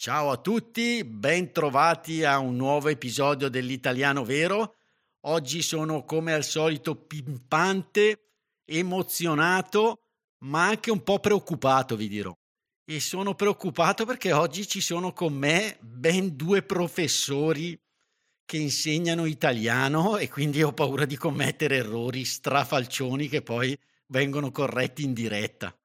Ciao a tutti, ben trovati a un nuovo episodio dell'Italiano Vero. Oggi sono come al solito pimpante, emozionato, ma anche un po' preoccupato, vi dirò. E sono preoccupato perché oggi ci sono con me ben due professori che insegnano italiano e quindi ho paura di commettere errori strafalcioni che poi vengono corretti in diretta.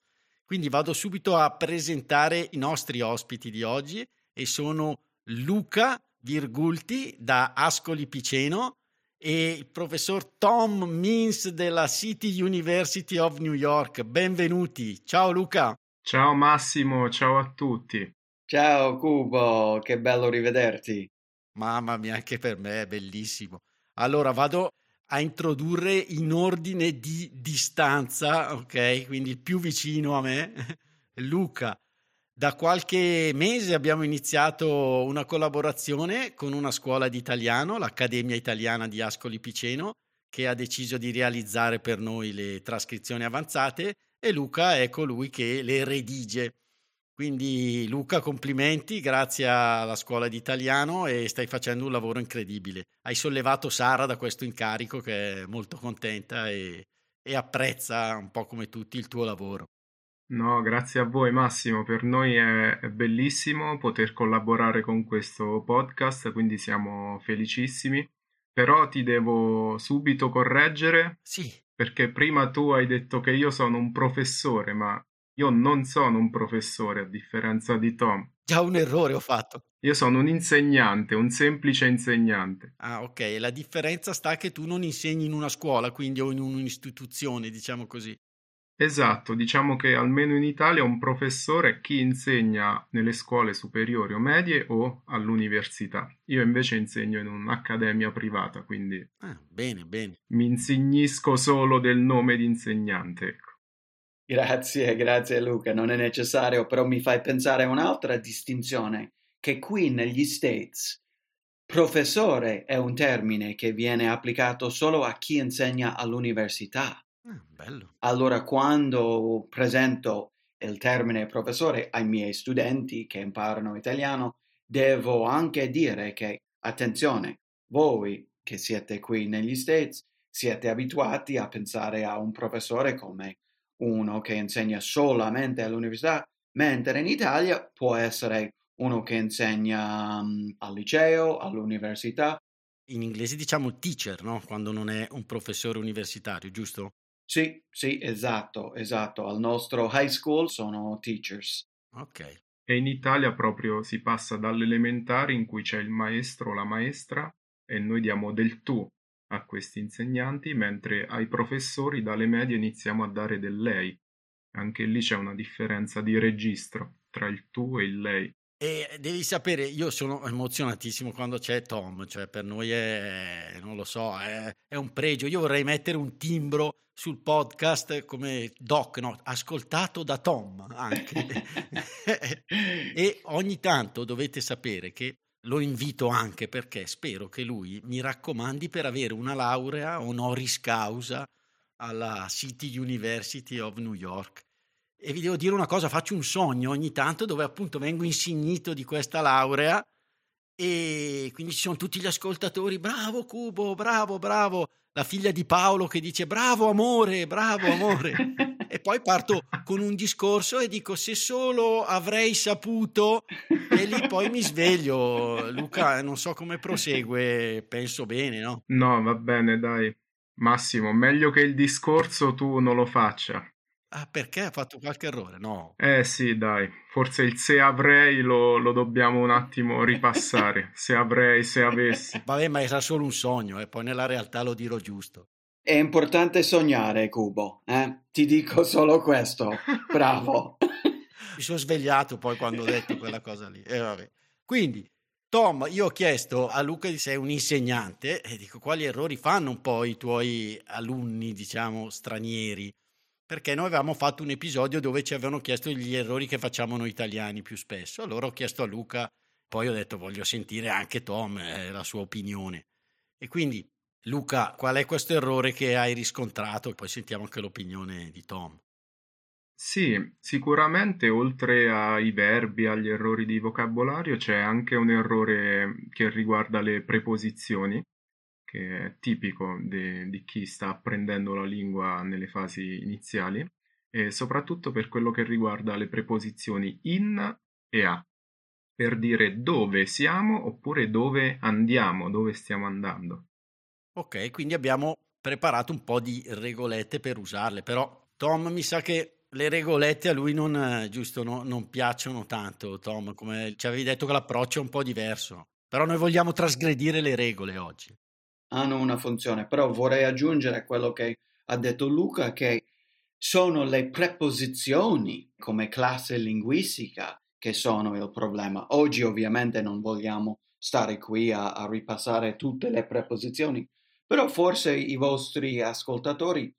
Quindi vado subito a presentare i nostri ospiti di oggi e sono Luca Virgulti da Ascoli Piceno e il professor Tom Means della City University of New York. Benvenuti. Ciao Luca. Ciao Massimo, ciao a tutti. Ciao Cubo, che bello rivederti. Mamma mia, anche per me è bellissimo. Allora vado a introdurre in ordine di distanza, ok? Quindi il più vicino a me, Luca. Da qualche mese abbiamo iniziato una collaborazione con una scuola di italiano, l'Accademia Italiana di Ascoli Piceno, che ha deciso di realizzare per noi le trascrizioni avanzate e Luca è colui che le redige. Quindi Luca, complimenti, grazie alla scuola di italiano e stai facendo un lavoro incredibile. Hai sollevato Sara da questo incarico che è molto contenta e, e apprezza un po' come tutti il tuo lavoro. No, grazie a voi Massimo, per noi è, è bellissimo poter collaborare con questo podcast, quindi siamo felicissimi. Però ti devo subito correggere. Sì. Perché prima tu hai detto che io sono un professore, ma io non sono un professore, a differenza di Tom. Già un errore ho fatto. Io sono un insegnante, un semplice insegnante. Ah, ok. La differenza sta che tu non insegni in una scuola, quindi o in un'istituzione, diciamo così. Esatto, diciamo che almeno in Italia un professore è chi insegna nelle scuole superiori o medie o all'università. Io invece insegno in un'accademia privata, quindi... Ah, bene, bene. Mi insignisco solo del nome di insegnante, ecco. Grazie, grazie Luca, non è necessario, però mi fai pensare a un'altra distinzione, che qui negli States professore è un termine che viene applicato solo a chi insegna all'università. Ah, bello. Allora, quando presento il termine professore ai miei studenti che imparano italiano, devo anche dire che, attenzione, voi che siete qui negli States siete abituati a pensare a un professore come uno che insegna solamente all'università, mentre in Italia può essere uno che insegna um, al liceo, all'università. In inglese diciamo teacher, no? Quando non è un professore universitario, giusto? Sì, sì, esatto, esatto. Al nostro high school sono teachers. Ok. E in Italia proprio si passa dall'elementare in cui c'è il maestro o la maestra e noi diamo del tu a questi insegnanti, mentre ai professori dalle medie iniziamo a dare del lei. Anche lì c'è una differenza di registro tra il tu e il lei. E devi sapere, io sono emozionatissimo quando c'è Tom, cioè per noi è, non lo so, è, è un pregio. Io vorrei mettere un timbro sul podcast come doc, no? ascoltato da Tom anche. e ogni tanto dovete sapere che lo invito anche perché spero che lui mi raccomandi per avere una laurea honoris causa alla City University of New York. E vi devo dire una cosa, faccio un sogno ogni tanto dove appunto vengo insignito di questa laurea e quindi ci sono tutti gli ascoltatori, bravo Cubo, bravo, bravo, la figlia di Paolo che dice bravo amore, bravo amore. e poi parto con un discorso e dico se solo avrei saputo e lì poi mi sveglio. Luca, non so come prosegue, penso bene, no? No, va bene, dai. Massimo, meglio che il discorso tu non lo faccia. Ah, perché ha fatto qualche errore? No. Eh sì, dai, forse il se avrei lo, lo dobbiamo un attimo ripassare. se avrei, se avessi. Vabbè, ma era solo un sogno e eh? poi nella realtà lo dirò giusto. È importante sognare, Cubo, eh? Ti dico solo questo. Bravo. Mi sono svegliato poi quando ho detto quella cosa lì. Eh. Quindi, Tom, io ho chiesto a Luca di sei un insegnante e dico quali errori fanno un po' i tuoi alunni, diciamo, stranieri perché noi avevamo fatto un episodio dove ci avevano chiesto gli errori che facciamo noi italiani più spesso. Allora ho chiesto a Luca, poi ho detto voglio sentire anche Tom, eh, la sua opinione. E quindi Luca, qual è questo errore che hai riscontrato? Poi sentiamo anche l'opinione di Tom. Sì, sicuramente oltre ai verbi, agli errori di vocabolario, c'è anche un errore che riguarda le preposizioni che è tipico de, di chi sta apprendendo la lingua nelle fasi iniziali, e soprattutto per quello che riguarda le preposizioni in e a, per dire dove siamo oppure dove andiamo, dove stiamo andando. Ok, quindi abbiamo preparato un po' di regolette per usarle, però Tom mi sa che le regolette a lui non, giusto, no, non piacciono tanto, Tom, come ci avevi detto che l'approccio è un po' diverso, però noi vogliamo trasgredire le regole oggi hanno una funzione, però vorrei aggiungere quello che ha detto Luca che sono le preposizioni come classe linguistica che sono il problema. Oggi ovviamente non vogliamo stare qui a, a ripassare tutte le preposizioni, però forse i vostri ascoltatori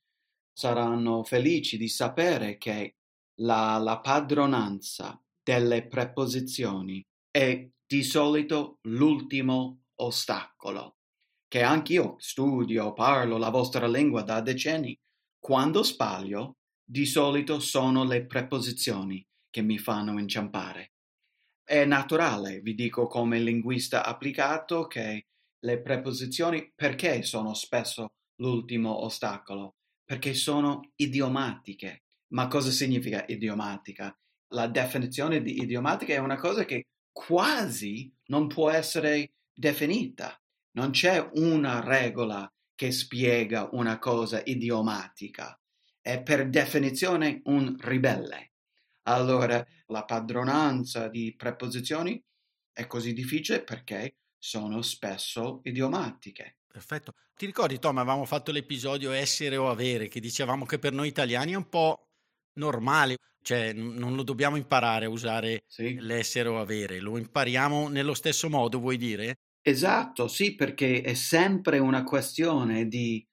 saranno felici di sapere che la, la padronanza delle preposizioni è di solito l'ultimo ostacolo che anch'io studio, parlo la vostra lingua da decenni, quando sbaglio, di solito sono le preposizioni che mi fanno inciampare. È naturale, vi dico come linguista applicato, che le preposizioni perché sono spesso l'ultimo ostacolo? Perché sono idiomatiche. Ma cosa significa idiomatica? La definizione di idiomatica è una cosa che quasi non può essere definita. Non c'è una regola che spiega una cosa idiomatica. È per definizione un ribelle. Allora, la padronanza di preposizioni è così difficile perché sono spesso idiomatiche. Perfetto. Ti ricordi, Tom, avevamo fatto l'episodio essere o avere, che dicevamo che per noi italiani è un po' normale, cioè non lo dobbiamo imparare a usare sì. l'essere o avere, lo impariamo nello stesso modo, vuoi dire? Esatto, sì, perché è sempre una questione di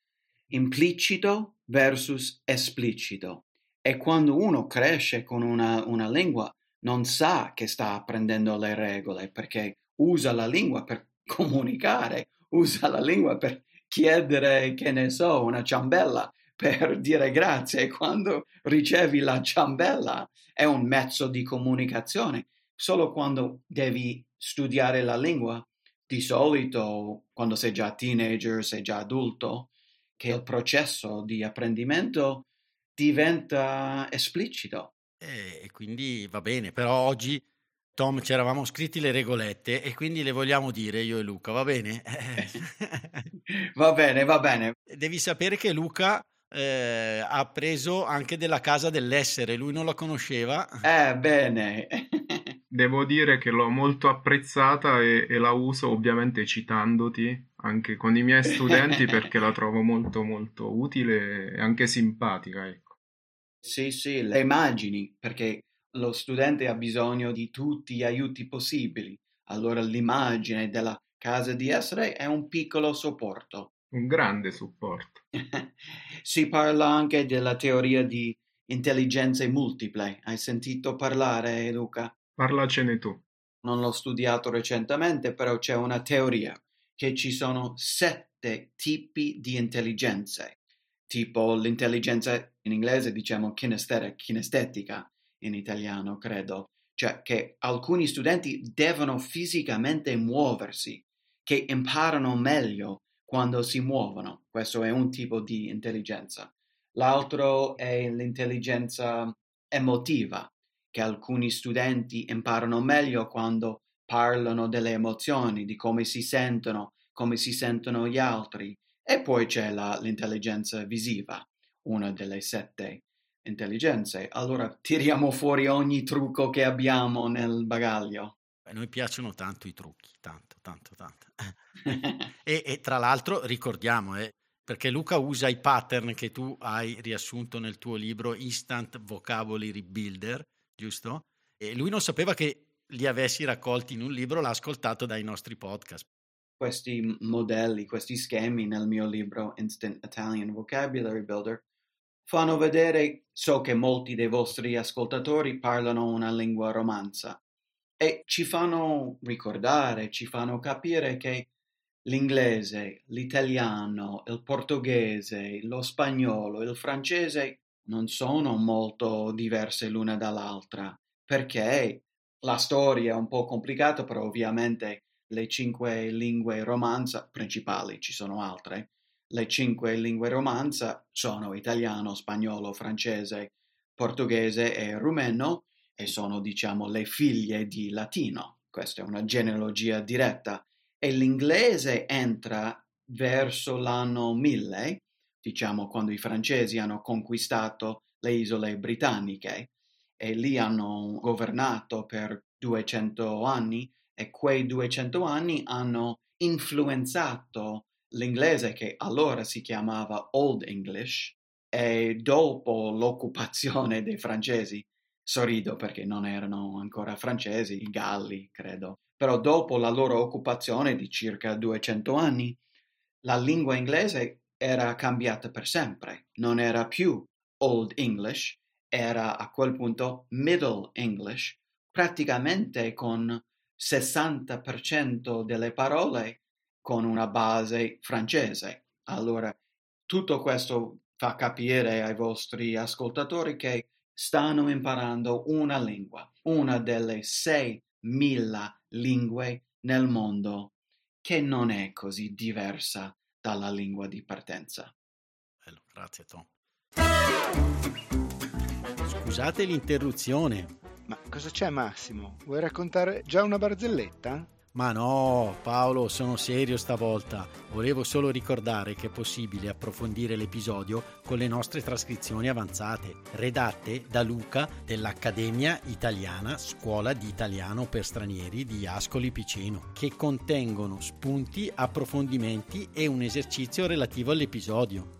implicito versus esplicito. E quando uno cresce con una, una lingua non sa che sta apprendendo le regole perché usa la lingua per comunicare, usa la lingua per chiedere, che ne so, una ciambella, per dire grazie. Quando ricevi la ciambella è un mezzo di comunicazione. Solo quando devi studiare la lingua di solito quando sei già teenager, sei già adulto, che il processo di apprendimento diventa esplicito. E quindi va bene, però oggi Tom ci eravamo scritti le regolette e quindi le vogliamo dire io e Luca, va bene? va bene, va bene. Devi sapere che Luca eh, ha preso anche della casa dell'essere, lui non la conosceva. Eh, bene. Devo dire che l'ho molto apprezzata e, e, la uso ovviamente citandoti anche con i miei studenti perché la trovo molto molto utile e anche simpatica. Ecco. Sì, sì, le immagini perché lo studente ha bisogno di tutti gli aiuti possibili. Allora l'immagine della casa di essere è un piccolo supporto. Un grande supporto. si parla anche della teoria di intelligenze multiple. Hai sentito parlare, Luca? Parlacene tu. Non l'ho studiato recentemente, però c'è una teoria che ci sono sette tipi di intelligenze, tipo l'intelligenza in inglese diciamo kinestetica, in italiano credo, cioè che alcuni studenti devono fisicamente muoversi, che imparano meglio quando si muovono. Questo è un tipo di intelligenza. L'altro è l'intelligenza emotiva, che alcuni studenti imparano meglio quando parlano delle emozioni, di come si sentono, come si sentono gli altri. E poi c'è la, l'intelligenza visiva, una delle sette intelligenze. Allora tiriamo fuori ogni trucco che abbiamo nel bagaglio. A noi piacciono tanto i trucchi, tanto, tanto, tanto. e, e, tra l'altro ricordiamo, eh, perché Luca usa i pattern che tu hai riassunto nel tuo libro Instant Vocabulary Builder, giusto? E lui non sapeva che li avessi raccolti in un libro, l'ha ascoltato dai nostri podcast. Questi modelli, questi schemi nel mio libro Instant Italian Vocabulary Builder fanno vedere, so che molti dei vostri ascoltatori parlano una lingua romanza e ci fanno ricordare, ci fanno capire che l'inglese, l'italiano, il portoghese, lo spagnolo, il francese non sono molto diverse l'una dall'altra, perché la storia è un po' complicata, però ovviamente le cinque lingue romanza principali, ci sono altre, le cinque lingue romanza sono italiano, spagnolo, francese, portoghese e rumeno e sono diciamo le figlie di latino. Questa è una genealogia diretta e l'inglese entra verso l'anno 1000, diciamo quando i francesi hanno conquistato le isole britanniche e lì hanno governato per 200 anni e quei 200 anni hanno influenzato l'inglese che allora si chiamava Old English e dopo l'occupazione dei francesi, sorrido perché non erano ancora francesi, i Galli credo, però dopo la loro occupazione di circa 200 anni, la lingua inglese era cambiata per sempre, non era più Old English, era a quel punto Middle English, praticamente con 60% delle parole con una base francese. Allora, tutto questo fa capire ai vostri ascoltatori che stanno imparando una lingua, una delle sei mila lingue nel mondo che non è così diversa dalla lingua di partenza. Bello, grazie Tom. Scusate l'interruzione. Ma cosa c'è Massimo? Vuoi raccontare già una barzelletta? Ma no, Paolo, sono serio stavolta. Volevo solo ricordare che è possibile approfondire l'episodio con le nostre trascrizioni avanzate, redatte da Luca dell'Accademia Italiana Scuola di Italiano per Stranieri di Ascoli Piceno, che contengono spunti, approfondimenti e un esercizio relativo all'episodio.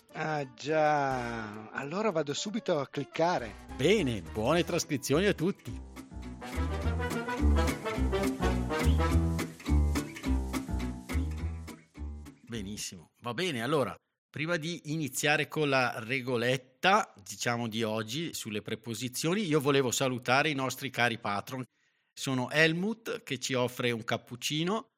Ah già, allora vado subito a cliccare. Bene, buone trascrizioni a tutti. Benissimo, va bene, allora, prima di iniziare con la regoletta, diciamo di oggi, sulle preposizioni, io volevo salutare i nostri cari patron. Sono Helmut che ci offre un cappuccino,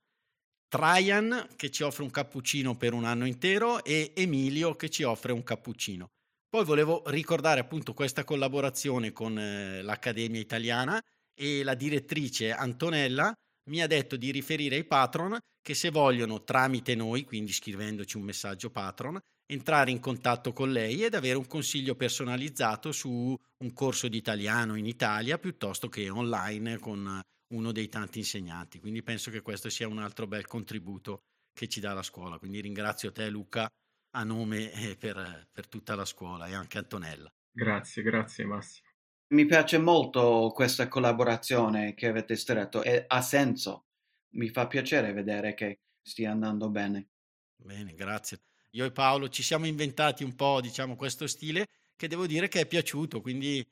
Traian che ci offre un cappuccino per un anno intero e Emilio che ci offre un cappuccino. Poi volevo ricordare appunto questa collaborazione con eh, l'Accademia Italiana e la direttrice Antonella mi ha detto di riferire ai patron che se vogliono tramite noi, quindi scrivendoci un messaggio patron, entrare in contatto con lei ed avere un consiglio personalizzato su un corso di italiano in Italia piuttosto che online con uno dei tanti insegnanti. Quindi penso che questo sia un altro bel contributo che ci dà la scuola. Quindi ringrazio te Luca a nome eh, per, per tutta la scuola e anche Antonella. Grazie, grazie Massimo. Mi piace molto questa collaborazione che avete stretto e ha senso. Mi fa piacere vedere che stia andando bene. Bene, grazie. Io e Paolo ci siamo inventati un po', diciamo, questo stile che devo dire che è piaciuto, quindi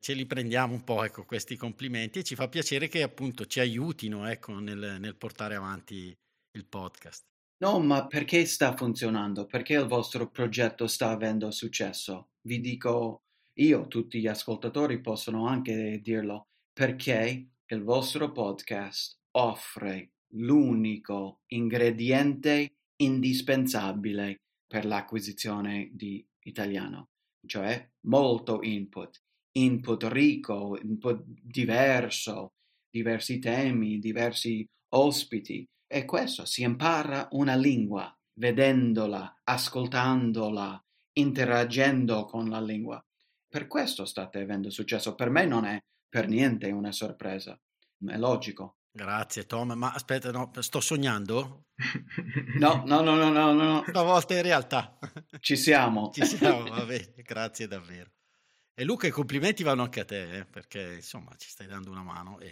ce li prendiamo un po', ecco, questi complimenti e ci fa piacere che appunto ci aiutino, ecco, nel, nel portare avanti il podcast. No, ma perché sta funzionando? Perché il vostro progetto sta avendo successo? Vi dico io, tutti gli ascoltatori possono anche dirlo, perché il vostro podcast offre l'unico ingrediente indispensabile per l'acquisizione di italiano, cioè molto input input ricco, input diverso, diversi temi, diversi ospiti. E questo si impara una lingua vedendola, ascoltandola, interagendo con la lingua. Per questo state avendo successo. Per me non è per niente una sorpresa. È logico. Grazie Tom, ma aspetta, no, sto sognando? No, no, no, no, no, no. Stavolta in realtà. Ci siamo. Ci siamo, va bene, grazie davvero. E Luca, i complimenti vanno anche a te, eh, perché insomma ci stai dando una mano e,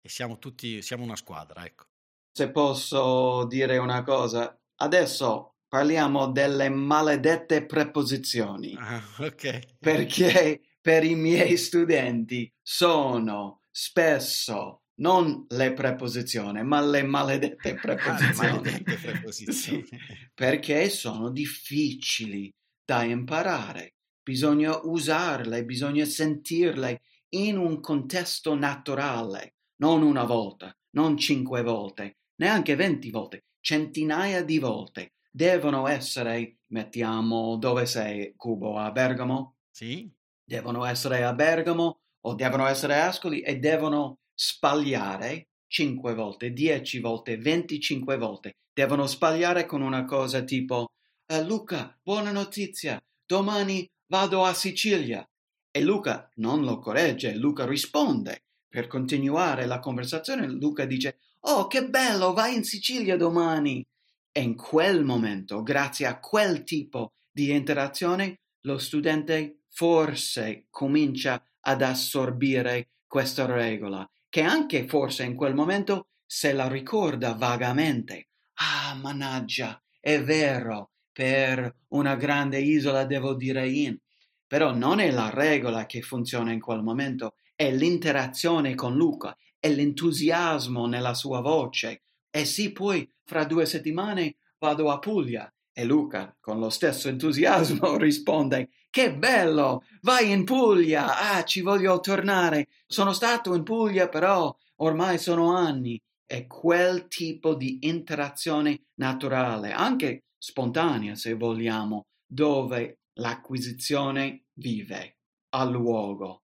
e siamo tutti, siamo una squadra, ecco. Se posso dire una cosa, adesso parliamo delle maledette preposizioni. Ah, ok. Perché per i miei studenti sono spesso non le preposizioni, ma le maledette Ah, le preposizioni. maledette preposizioni. Sì, perché sono difficili da imparare. Bisogna usarle, bisogna sentirle in un contesto naturale, non una volta, non cinque volte, neanche venti volte, centinaia di volte. Devono essere, mettiamo, dove sei, Cubo, a Bergamo? Sì? devono essere a Bergamo o devono essere a Ascoli e devono spagliare 5 volte, 10 volte, 25 volte. Devono spagliare con una cosa tipo "Eh, Luca, buona notizia, domani vado a Sicilia. E Luca non lo corregge, Luca risponde. Per continuare la conversazione, Luca dice Oh, che bello, vai in Sicilia domani. E in quel momento, grazie a quel tipo di interazione, lo studente forse comincia ad assorbire questa regola, che anche forse in quel momento se la ricorda vagamente. Ah, mannaggia, è vero, per una grande isola devo dire in. Però non è la regola che funziona in quel momento, è l'interazione con Luca, è l'entusiasmo nella sua voce. E sì, poi fra due settimane vado a Puglia. E Luca, con lo stesso entusiasmo, risponde: Che bello! Vai in Puglia! Ah, ci voglio tornare. Sono stato in Puglia, però ormai sono anni. È quel tipo di interazione naturale, anche spontanea, se vogliamo, dove l'acquisizione vive a luogo.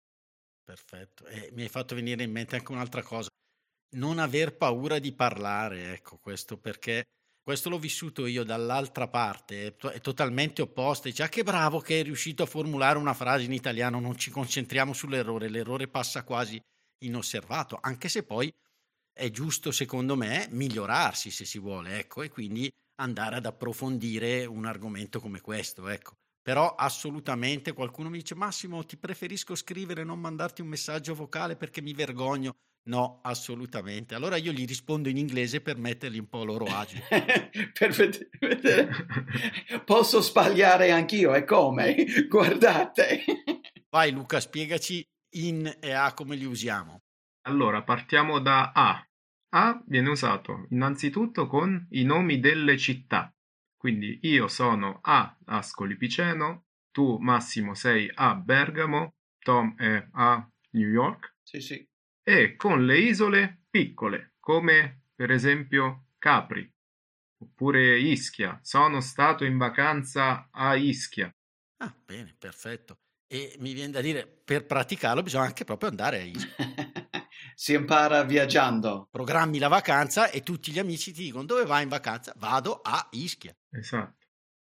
Perfetto. E mi hai fatto venire in mente anche un'altra cosa. Non aver paura di parlare, ecco questo perché questo l'ho vissuto io dall'altra parte, è totalmente opposta. Dice, ah, che bravo che è riuscito a formulare una frase in italiano, non ci concentriamo sull'errore, l'errore passa quasi inosservato, anche se poi è giusto, secondo me, migliorarsi se si vuole, ecco, e quindi andare ad approfondire un argomento come questo, ecco. Però assolutamente qualcuno mi dice Massimo ti preferisco scrivere non mandarti un messaggio vocale perché mi vergogno. No, assolutamente. Allora io gli rispondo in inglese per metterli un po' a loro agio. per ved- vedere. Posso sbagliare anch'io, e come? Guardate. Vai Luca, spiegaci in e a come li usiamo. Allora, partiamo da A. A viene usato innanzitutto con i nomi delle città. Quindi io sono a Ascoli Piceno, tu Massimo sei a Bergamo, Tom è a New York Sì, sì. e con le isole piccole, come per esempio Capri oppure Ischia. Sono stato in vacanza a Ischia. Ah, bene, perfetto. E mi viene da dire, per praticarlo bisogna anche proprio andare a Ischia. si impara viaggiando. Programmi la vacanza e tutti gli amici ti dicono dove vai in vacanza? Vado a Ischia. Esatto.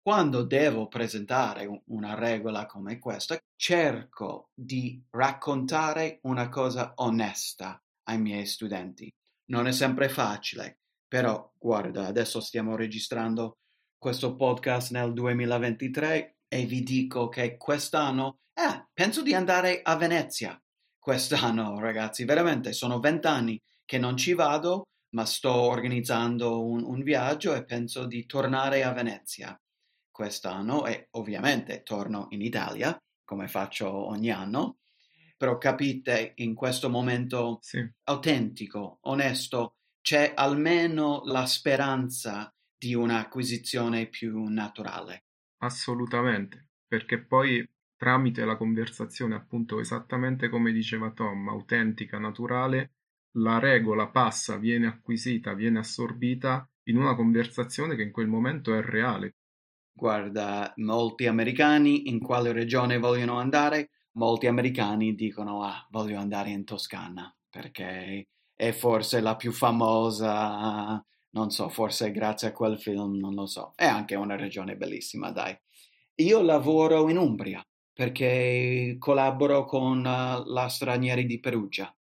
Quando devo presentare un- una regola come questa, cerco di raccontare una cosa onesta ai miei studenti. Non è sempre facile, però guarda, adesso stiamo registrando questo podcast nel 2023 e vi dico che quest'anno, eh, penso di andare a Venezia. Quest'anno, ragazzi, veramente sono vent'anni che non ci vado, ma sto organizzando un, un viaggio e penso di tornare a Venezia quest'anno e ovviamente torno in Italia, come faccio ogni anno, però capite, in questo momento Sì. autentico, onesto, c'è almeno la speranza di un'acquisizione più naturale. Assolutamente, perché poi tramite la conversazione, appunto, esattamente come diceva Tom, autentica, naturale, la regola passa, viene acquisita, viene assorbita in una conversazione che in quel momento è reale. Guarda, molti americani in quale regione vogliono andare? Molti americani dicono, ah, voglio andare in Toscana, perché è forse la più famosa, non so, forse grazie a quel film, non lo so. È anche una regione bellissima, dai. Io lavoro in Umbria, perché collaboro con uh, la Stranieri di Perugia.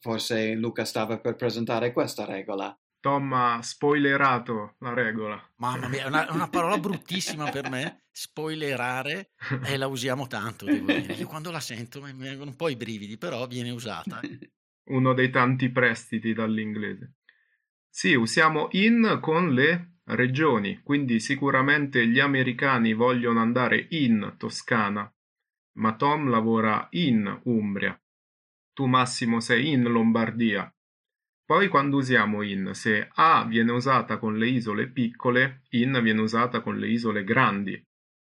Forse Luca stava per presentare questa regola. Tom ha spoilerato la regola. Mamma mia, è una, una parola bruttissima per me, spoilerare, e la usiamo tanto, devo dire. Io quando la sento mi vengono un po' i brividi, però viene usata. Uno dei tanti prestiti dall'inglese. Sì, usiamo in con le regioni, quindi sicuramente gli americani vogliono andare in Toscana, ma Tom lavora in Umbria. Tu Massimo sei in Lombardia. Poi quando usiamo in, se A viene usata con le isole piccole, in viene usata con le isole grandi.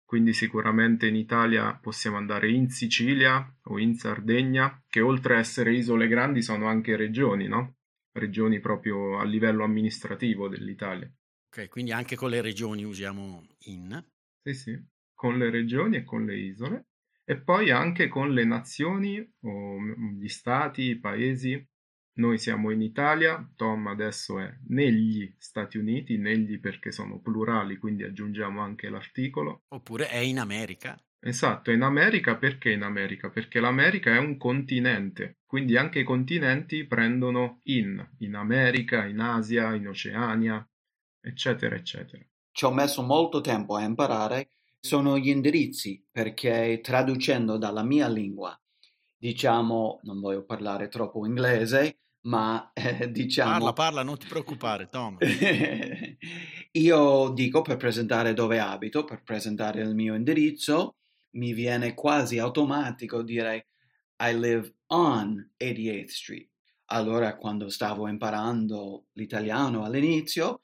Quindi sicuramente in Italia possiamo andare in Sicilia o in Sardegna, che oltre a essere isole grandi sono anche regioni, no? Regioni proprio a livello amministrativo dell'Italia. Ok, quindi anche con le regioni usiamo in. Sì, sì, con le regioni e con le isole. E poi anche con le nazioni o gli stati, i paesi noi siamo in Italia, Tom adesso è negli Stati Uniti, negli perché sono plurali, quindi aggiungiamo anche l'articolo. Oppure è in America. Esatto, è in America perché in America? Perché l'America è un continente, quindi anche i continenti prendono in, in America, in Asia, in Oceania, eccetera, eccetera. Ci ho messo molto tempo a imparare, sono gli indirizzi, perché traducendo dalla mia lingua, diciamo, non voglio parlare troppo inglese, ma eh, diciamo... Parla, parla, non ti preoccupare, Tom. Io dico per presentare dove abito, per presentare il mio indirizzo, mi viene quasi automatico dire I live on 88th Street. Allora, quando stavo imparando l'italiano all'inizio,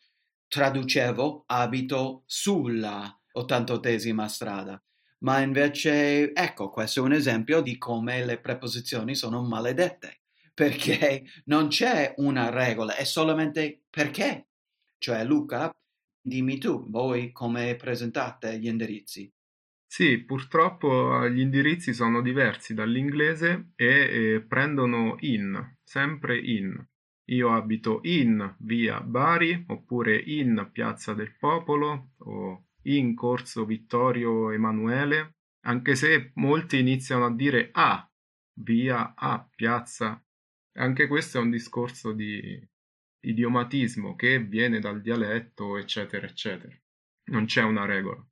traducevo abito sulla 88esima strada. Ma invece, ecco, questo è un esempio di come le preposizioni sono maledette perché non c'è una regola, è solamente perché. Cioè, Luca, dimmi tu, voi come presentate gli indirizzi? Sì, purtroppo gli indirizzi sono diversi dall'inglese e eh, prendono in, sempre in. Io abito in via Bari oppure in Piazza del Popolo o in Corso Vittorio Emanuele, anche se molti iniziano a dire a, via a, piazza anche questo è un discorso di idiomatismo che viene dal dialetto, eccetera, eccetera. Non c'è una regola.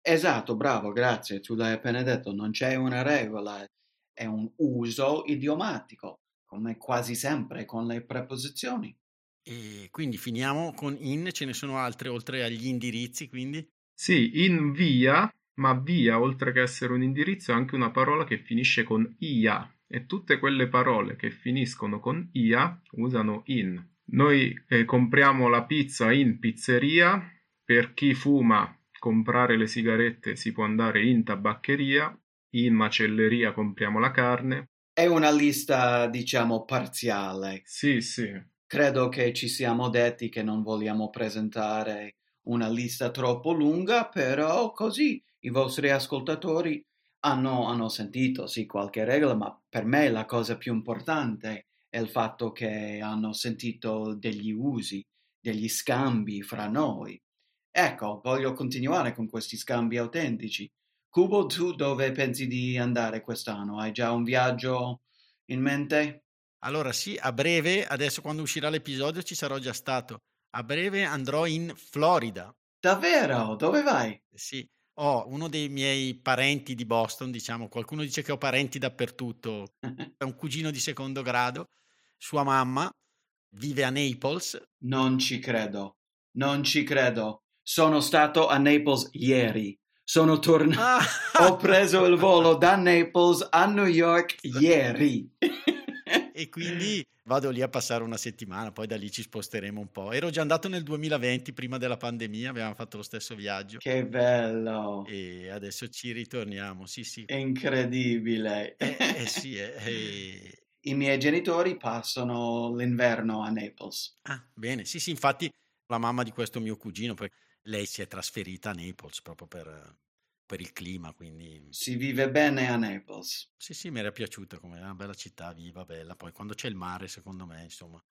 Esatto, bravo, grazie. Tu l'hai appena detto, non c'è una regola, è un uso idiomatico, come quasi sempre con le preposizioni. E quindi finiamo con in, ce ne sono altre oltre agli indirizzi, quindi? Sì, in via, ma via, oltre che essere un indirizzo, è anche una parola che finisce con ia, e tutte quelle parole che finiscono con ia usano in. Noi eh, compriamo la pizza in pizzeria, per chi fuma comprare le sigarette si può andare in tabaccheria, in macelleria compriamo la carne. È una lista, diciamo, parziale. Sì, sì. Credo che ci siamo detti che non vogliamo presentare una lista troppo lunga, però così i vostri ascoltatori hanno, hanno sentito sì qualche regola, ma per me la cosa più importante è il fatto che hanno sentito degli usi, degli scambi fra noi. Ecco, voglio continuare con questi scambi autentici. Cubo, tu dove pensi di andare quest'anno? Hai già un viaggio in mente? Allora sì, a breve, adesso quando uscirà l'episodio ci sarò già stato. A breve andrò in Florida. Davvero? Dove vai? Sì, ho uno dei miei parenti di Boston, diciamo, qualcuno dice che ho parenti dappertutto, è un cugino di secondo grado, sua mamma vive a Naples. Non ci credo, non ci credo. Sono stato a Naples ieri. Sono tornato. Ah. Ho preso il volo da Naples a New York ieri. E quindi vado lì a passare una settimana, poi da lì ci sposteremo un po'. Ero già andato nel 2020, prima della pandemia, abbiamo fatto lo stesso viaggio. Che bello! E adesso ci ritorniamo, sì sì. Incredibile! Eh, eh sì, eh, eh. I miei genitori passano l'inverno a Naples. Ah, bene, sì sì, infatti la mamma di questo mio cugino, lei si è trasferita a Naples proprio per, per il clima, quindi... Si vive bene a Naples. Sì, sì, mi era piaciuta come una bella città, viva, bella. Poi quando c'è il mare, secondo me, insomma,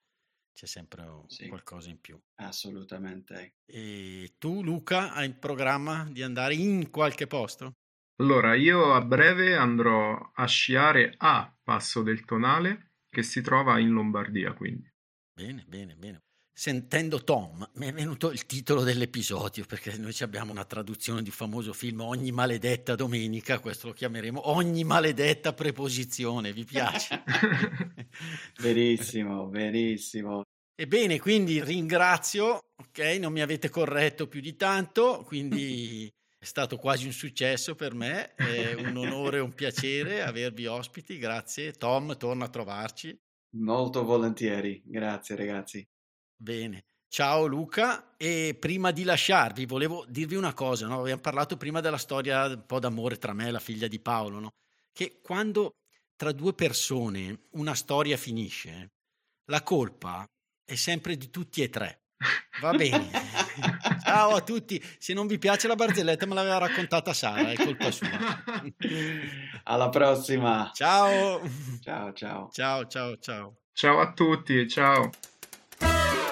c'è sempre sì, qualcosa in più. Assolutamente. E tu, Luca, hai in programma di andare in qualche posto? Allora, io a breve andrò a sciare a Passo del Tonale che si trova in Lombardia quindi. Bene, bene, bene. Sentendo Tom mi è venuto il titolo dell'episodio perché noi abbiamo una traduzione di un famoso film Ogni maledetta domenica, questo lo chiameremo Ogni maledetta preposizione, vi piace? verissimo, verissimo. Ebbene, quindi ringrazio, ok, non mi avete corretto più di tanto, quindi è stato quasi un successo per me, è un onore e un piacere avervi ospiti, grazie. Tom, torna a trovarci. Molto volentieri, grazie ragazzi. Bene. Ciao Luca e prima di lasciarvi volevo dirvi una cosa, no? abbiamo parlato prima della storia un po' d'amore tra me e la figlia di Paolo, no? che quando tra due persone una storia finisce, la colpa è sempre di tutti e tre. Va bene. Ciao a tutti. Se non vi piace la barzelletta me l'aveva raccontata Sara, è colpa sua. Alla prossima. Ciao. Ciao, ciao. Ciao, ciao, ciao. Ciao a tutti, ciao.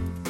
Bye.